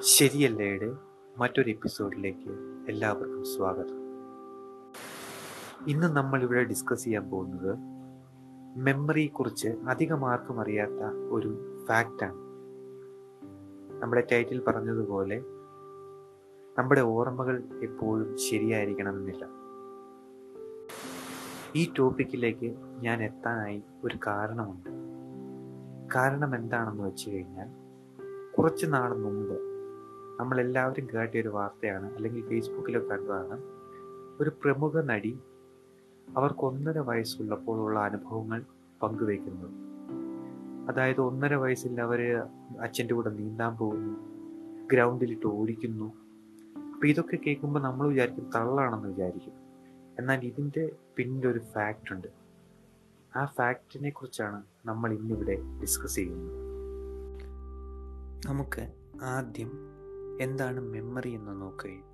ശരിയല്ലേയുടെ മറ്റൊരു എപ്പിസോഡിലേക്ക് എല്ലാവർക്കും സ്വാഗതം. ഇന്ന് നമ്മൾ ഇവിടെ ഡിസ്കസ് ചെയ്യാൻ പോകുന്നത് മെമ്മറിയെക്കുറിച്ച് അധികം ആർക്കും അറിയാത്ത ഒരു ഫാക്റ്റാണ് നമ്മുടെ ടൈറ്റിൽ പറഞ്ഞതുപോലെ നമ്മുടെ ഓർമ്മകൾ എപ്പോഴും ശരിയായിരിക്കണമെന്നില്ല. ഈ ടോപ്പിക്കിലേക്ക് ഞാൻ എത്താനായി ഒരു കാരണമുണ്ട്. കാരണം എന്താണെന്ന് വെച്ച് കഴിഞ്ഞാൽ കുറച്ച് നാൾ മുമ്പ് നമ്മളെല്ലാവരും കേട്ട ഒരു വാർത്തയാണ് അല്ലെങ്കിൽ ഫേസ്ബുക്കിലൊക്കെ കണ്ടതാണ്. ഒരു പ്രമുഖ നടി അവർക്ക് ഒന്നര വയസ്സുള്ളപ്പോഴുള്ള അനുഭവങ്ങൾ പങ്കുവയ്ക്കുന്നത്. അതായത് ഒന്നര വയസ്സിൽ അവർ അച്ഛന്റെ കൂടെ നീന്താൻ പോകുന്നു ഗ്രൗണ്ടിലിട്ട് ഓടിക്കുന്നു. അപ്പോൾ ഇതൊക്കെ കേൾക്കുമ്പോൾ നമ്മൾ വിചാരിക്കും തള്ളാണെന്ന് വിചാരിക്കും. എന്നാൽ ഇതിന്റെ പിന്നിലൊരു ഫാക്റ്റ് ഉണ്ട്. ആ ഫാക്റ്റിനെ കുറിച്ചാണ് നമ്മൾ ഇന്നിവിടെ ഡിസ്കസ് ചെയ്യുന്നത്. നമുക്ക് ആദ്യം എന്താണ് മെമ്മറി എന്ന് നോക്കുകയും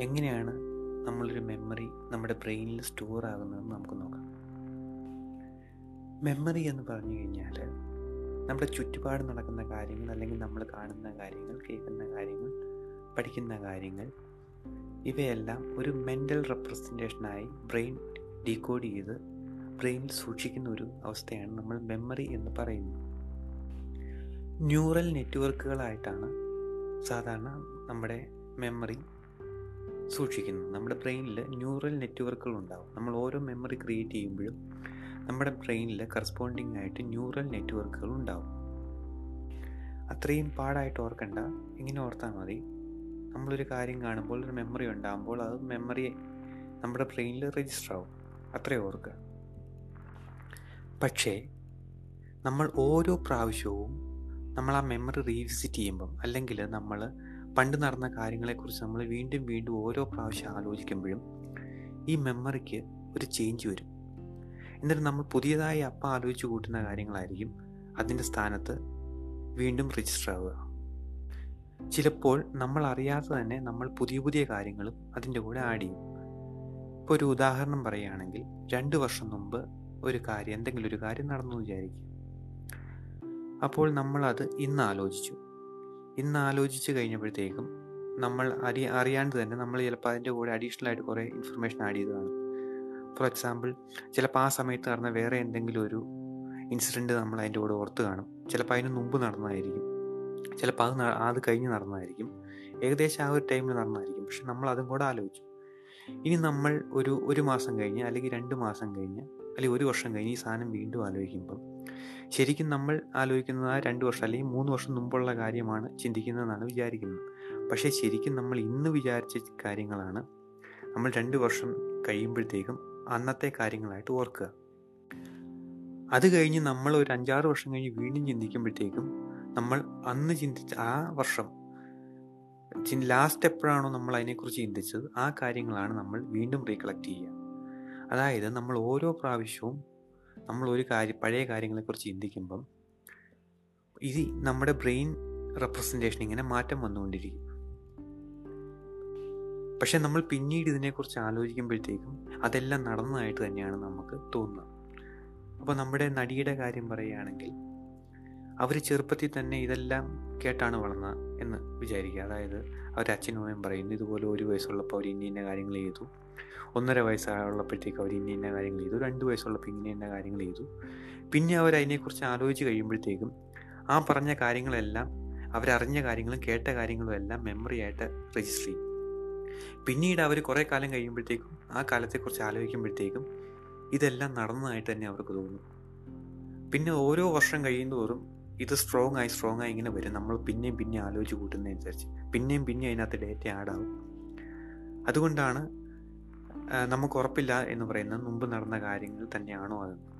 എങ്ങനെയാണ് നമ്മളൊരു മെമ്മറി നമ്മുടെ ബ്രെയിനിൽ സ്റ്റോർ ആകുന്നതെന്ന് നമുക്ക് നോക്കാം. മെമ്മറി എന്ന് പറഞ്ഞു കഴിഞ്ഞാൽ നമ്മുടെ ചുറ്റുപാട് നടക്കുന്ന കാര്യങ്ങൾ അല്ലെങ്കിൽ നമ്മൾ കാണുന്ന കാര്യങ്ങൾ കേൾക്കുന്ന കാര്യങ്ങൾ പഠിക്കുന്ന കാര്യങ്ങൾ ഇവയെല്ലാം ഒരു മെന്റൽ റെപ്രസെന്റേഷനായി ബ്രെയിൻ ഡീകോഡ് ചെയ്ത് ബ്രെയിനിൽ സൂക്ഷിക്കുന്ന ഒരു അവസ്ഥയാണ് നമ്മൾ മെമ്മറി എന്ന് പറയുന്നത്. ന്യൂറൽ നെറ്റ്വർക്കുകളായിട്ടാണ് സാധാരണ നമ്മുടെ മെമ്മറി സൂക്ഷിക്കുന്നത്. നമ്മുടെ ബ്രെയിനിൽ ന്യൂറൽ നെറ്റ്വർക്കുകൾ ഉണ്ടാവും നമ്മൾ ഓരോ മെമ്മറി ക്രിയേറ്റ് ചെയ്യുമ്പോഴും നമ്മുടെ ബ്രെയിനിൽ കറസ്പോണ്ടിങ് ആയിട്ട് ന്യൂറൽ നെറ്റ്വർക്കുകൾ ഉണ്ടാവും അത്രയും പാടായിട്ട് ഓർക്കണ്ട. ഇങ്ങനെ ഓർത്താൽ മതി. നമ്മളൊരു കാര്യം കാണുമ്പോൾ ഒരു മെമ്മറി ഉണ്ടാകുമ്പോൾ അത് മെമ്മറി നമ്മുടെ ബ്രെയിനിൽ രജിസ്റ്റർ ആവും. അത്രയും ഓർക്കുക. പക്ഷേ നമ്മൾ ഓരോ പ്രാവശ്യവും നമ്മൾ ആ മെമ്മറി റീവിസിറ്റ് ചെയ്യുമ്പം അല്ലെങ്കിൽ നമ്മൾ പണ്ട് നടന്ന കാര്യങ്ങളെക്കുറിച്ച് നമ്മൾ വീണ്ടും വീണ്ടും ഓരോ പ്രാവശ്യം ആലോചിക്കുമ്പോഴും ഈ മെമ്മറിക്ക് ഒരു ചേഞ്ച് വരും. എന്നിട്ട് നമ്മൾ പുതിയതായി അപ്പം ആലോചിച്ച് കൂട്ടുന്ന കാര്യങ്ങളായിരിക്കും അതിന്റെ സ്ഥാനത്ത് വീണ്ടും രജിസ്റ്റർ ആവുക. ചിലപ്പോൾ നമ്മൾ അറിയാതെ തന്നെ നമ്മൾ പുതിയ പുതിയ കാര്യങ്ങളും അതിന്റെ കൂടെ ആഡ് ചെയ്യും. ഇപ്പോൾ ഒരു ഉദാഹരണം പറയുകയാണെങ്കിൽ രണ്ട് വർഷം മുമ്പ് ഒരു കാര്യം എന്തെങ്കിലും ഒരു കാര്യം നടന്നു വിചാരിക്കും അപ്പോൾ നമ്മളത് ഇന്ന് ആലോചിച്ചു. ഇന്ന് ആലോചിച്ച് കഴിഞ്ഞപ്പോഴത്തേക്കും നമ്മൾ അറി അറിയാണ്ട് തന്നെ നമ്മൾ ചിലപ്പോൾ അതിന്റെ കൂടെ അഡീഷണൽ ആയിട്ട് കുറേ ഇൻഫർമേഷൻ ആഡ് ചെയ്ത് കാണും. ഫോർ എക്സാമ്പിൾ ചിലപ്പോൾ ആ സമയത്ത് നടന്ന വേറെ എന്തെങ്കിലും ഒരു ഇൻസിഡന്റ് നമ്മൾ അതിന്റെ കൂടെ ഓർത്ത് കാണും. ചിലപ്പോൾ അതിന് മുമ്പ് നടന്നതായിരിക്കും. ചിലപ്പോൾ അത് അത് കഴിഞ്ഞ് നടന്നതായിരിക്കും. ഏകദേശം ആ ഒരു ടൈമിൽ നടന്നതായിരിക്കും. പക്ഷെ നമ്മൾ അതും കൂടെ ആലോചിച്ചു. ഇനി നമ്മൾ ഒരു ഒരു മാസം കഴിഞ്ഞ് അല്ലെങ്കിൽ രണ്ട് മാസം കഴിഞ്ഞ് അല്ലെങ്കിൽ ഒരു വർഷം കഴിഞ്ഞ് ഈ സാധനം വീണ്ടും ആലോചിക്കുമ്പം ശരിക്കും നമ്മൾ ആലോചിക്കുന്നത് ആ രണ്ട് വർഷം അല്ലെങ്കിൽ മൂന്ന് വർഷം മുമ്പുള്ള കാര്യമാണ് ചിന്തിക്കുന്നതെന്നാണ് വിചാരിക്കുന്നത്. പക്ഷേ ശരിക്കും നമ്മൾ ഇന്ന് വിചാരിച്ച കാര്യങ്ങളാണ് നമ്മൾ രണ്ട് വർഷം കഴിയുമ്പോഴത്തേക്കും അന്നത്തെ കാര്യങ്ങളായിട്ട് ഓർക്കുക. അത് കഴിഞ്ഞ് നമ്മൾ ഒരു അഞ്ചാറ് വർഷം കഴിഞ്ഞ് വീണ്ടും ചിന്തിക്കുമ്പോഴത്തേക്കും നമ്മൾ അന്ന് ചിന്തിച്ച ആ വർഷം ലാസ്റ്റ് എപ്പോഴാണോ നമ്മൾ അതിനെക്കുറിച്ച് ചിന്തിച്ചത് ആ കാര്യങ്ങളാണ് നമ്മൾ വീണ്ടും റീകളക്ട് ചെയ്യുക. അതായത് നമ്മൾ ഓരോ പ്രാവശ്യവും നമ്മൾ ഒരു കാര്യം പഴയ കാര്യങ്ങളെക്കുറിച്ച് ചിന്തിക്കുമ്പം ഇത് നമ്മുടെ ബ്രെയിൻ റെപ്രസെന്റേഷൻ ഇങ്ങനെ മാറ്റം വന്നുകൊണ്ടിരിക്കും. പക്ഷെ നമ്മൾ പിന്നീട് ഇതിനെക്കുറിച്ച് ആലോചിക്കുമ്പോഴത്തേക്കും അതെല്ലാം നടന്നതായിട്ട് തന്നെയാണ് നമുക്ക് തോന്നുന്നത്. അപ്പോൾ നമ്മുടെ നടിയുടെ കാര്യം പറയുകയാണെങ്കിൽ അവർ ചെറുപ്പത്തിൽ തന്നെ ഇതെല്ലാം കേട്ടാണ് വളർന്നത് എന്ന് വിചാരിക്കുക. അതായത് അവർ അച്ഛനും അമ്മയും പറയുന്നു ഇതുപോലെ ഒരു വയസ്സുള്ളപ്പോൾ അവർ ഇന്ന കാര്യങ്ങൾ ചെയ്തു. ഒന്നര വയസ്സുള്ളപ്പോഴത്തേക്ക് അവർ ഇന്ന ഇന്ന കാര്യങ്ങൾ ചെയ്തു. രണ്ട് വയസ്സുള്ളപ്പോൾ ഇന്ന ഇന്ന കാര്യങ്ങൾ ചെയ്തു. പിന്നെ അവർ അതിനെക്കുറിച്ച് ആലോചിച്ച് കഴിയുമ്പോഴത്തേക്കും ആ പറഞ്ഞ കാര്യങ്ങളെല്ലാം അവരറിഞ്ഞ കാര്യങ്ങളും കേട്ട കാര്യങ്ങളും എല്ലാം മെമ്മറി ആയിട്ട് രജിസ്റ്റർ ചെയ്യും. പിന്നീട് അവർ കുറേ കാലം കഴിയുമ്പോഴത്തേക്കും ആ കാലത്തെക്കുറിച്ച് ആലോചിക്കുമ്പോഴത്തേക്കും ഇതെല്ലാം നടന്നതായിട്ട് തന്നെ അവർക്ക് തോന്നും. പിന്നെ ഓരോ വർഷം കഴിയുന്തോറും ഇത് സ്ട്രോങ് ആയി സ്ട്രോങ് ആയി ഇങ്ങനെ വരും. നമ്മൾ പിന്നെയും പിന്നെ ആലോചിച്ച് കൂട്ടുന്നതനുസരിച്ച് പിന്നെയും പിന്നെ അതിനകത്ത് ഡേറ്റ ആഡ് ആവും. അതുകൊണ്ടാണ് നമുക്ക് ഉറപ്പില്ല എന്ന് പറയുന്നത് മുമ്പ് നടന്ന കാര്യങ്ങൾ തന്നെയാണോ അതെന്ന്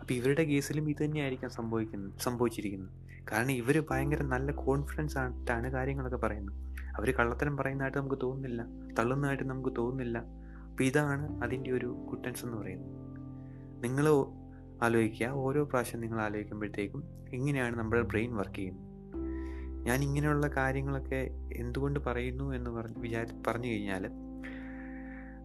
അപ്പോൾ ഇവരുടെ കേസിലും ഇത് തന്നെയായിരിക്കാം സംഭവിക്കുന്നത് സംഭവിച്ചിരിക്കുന്നത്. കാരണം ഇവർ ഭയങ്കര നല്ല കോൺഫിഡൻസ് ആയിട്ടാണ് കാര്യങ്ങളൊക്കെ പറയുന്നത്. അവർ കള്ളത്തരം പറയുന്നതായിട്ട് നമുക്ക് തോന്നുന്നില്ല. തള്ളുന്നതായിട്ട് നമുക്ക് തോന്നുന്നില്ല. അപ്പോൾ ഇതാണ് അതിന്റെ ഒരു കുട്ടൻസ് എന്ന് പറയുന്നത്. നിങ്ങൾ ആലോചിക്കുക. ഓരോ പ്രാവശ്യം നിങ്ങൾ ആലോചിക്കുമ്പോഴത്തേക്കും ഇങ്ങനെയാണ് നമ്മുടെ ബ്രെയിൻ വർക്ക് ചെയ്യുന്നത്? ഞാൻ ഇങ്ങനെയുള്ള കാര്യങ്ങളൊക്കെ എന്തുകൊണ്ട് പറയുന്നു എന്ന് പറഞ്ഞ് വിചാരി പറഞ്ഞു കഴിഞ്ഞാൽ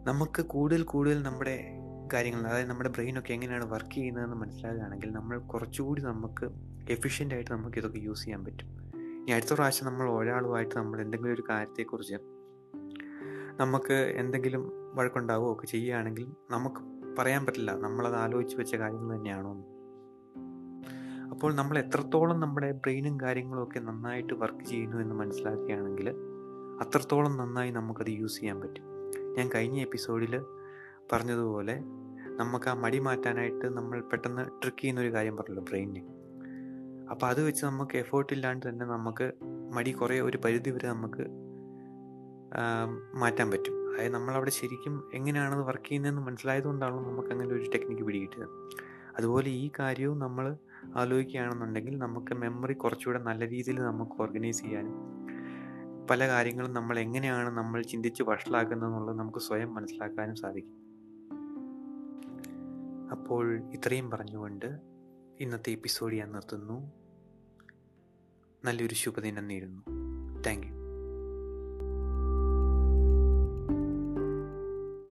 നമുക്ക് കൂടുതൽ കൂടുതൽ നമ്മുടെ കാര്യങ്ങൾ അതായത് നമ്മുടെ ബ്രെയിനൊക്കെ എങ്ങനെയാണ് വർക്ക് ചെയ്യുന്നതെന്ന് മനസ്സിലാകുകയാണെങ്കിൽ നമ്മൾ കുറച്ചുകൂടി നമുക്ക് എഫിഷ്യന്റ് ആയിട്ട് നമുക്ക് ഇതൊക്കെ യൂസ് ചെയ്യാൻ പറ്റും. ഇനി അടുത്ത പ്രാവശ്യം നമ്മൾ ഒരാളുമായിട്ട് നമ്മൾ എന്തെങ്കിലും ഒരു കാര്യത്തെക്കുറിച്ച് നമുക്ക് എന്തെങ്കിലും വഴക്കുണ്ടാവുകയോ ഒക്കെ ചെയ്യുകയാണെങ്കിൽ നമുക്ക് പറയാൻ പറ്റില്ല. നമ്മളത് ആലോചിച്ച് വെച്ച കാര്യങ്ങൾ തന്നെയാണോ അപ്പോൾ നമ്മൾ എത്രത്തോളം നമ്മുടെ ബ്രെയിനും കാര്യങ്ങളൊക്കെ നന്നായിട്ട് വർക്ക് ചെയ്യുന്നു എന്ന് മനസ്സിലാക്കുകയാണെങ്കിൽ അത്രത്തോളം നന്നായി നമുക്കത് യൂസ് ചെയ്യാൻ പറ്റും. ഞാൻ കഴിഞ്ഞ എപ്പിസോഡിൽ പറഞ്ഞതുപോലെ നമുക്ക് ആ മടി മാറ്റാനായിട്ട് നമ്മൾ പെട്ടെന്ന് ട്രിക്ക് ചെയ്യുന്നൊരു കാര്യം പറഞ്ഞല്ലോ ബ്രെയിനിന്. അപ്പോൾ അത് വെച്ച് നമുക്ക് എഫേർട്ട് ഇല്ലാണ്ട് തന്നെ നമുക്ക് മടി കുറേ ഒരു പരിധി വരെ നമുക്ക് മാറ്റാൻ പറ്റും. അതായത് നമ്മളവിടെ ശരിക്കും എങ്ങനെയാണത് വർക്ക് ചെയ്യുന്നതെന്ന് മനസ്സിലായതുകൊണ്ടാണല്ലോ നമുക്ക് അങ്ങനെ ഒരു ടെക്നിക്ക് പിടികിട്ടിയത്. അതുപോലെ ഈ കാര്യവും നമ്മൾ ആലോചിക്കുകയാണെന്നുണ്ടെങ്കിൽ നമുക്ക് മെമ്മറി കുറച്ചുകൂടെ നല്ല രീതിയിൽ നമുക്ക് ഓർഗനൈസ് ചെയ്യാനും പല കാര്യങ്ങളും നമ്മൾ എങ്ങനെയാണ് നമ്മൾ ചിന്തിച്ച് വഷളാക്കുന്നതെന്നുള്ളത് നമുക്ക് സ്വയം മനസ്സിലാക്കാനും സാധിക്കും. അപ്പോൾ ഇത്രയും പറഞ്ഞുകൊണ്ട് ഇന്നത്തെ എപ്പിസോഡ് ഞാൻ നിർത്തുന്നു. നല്ലൊരു ശുഭദിനം നേരുന്നു. Thank you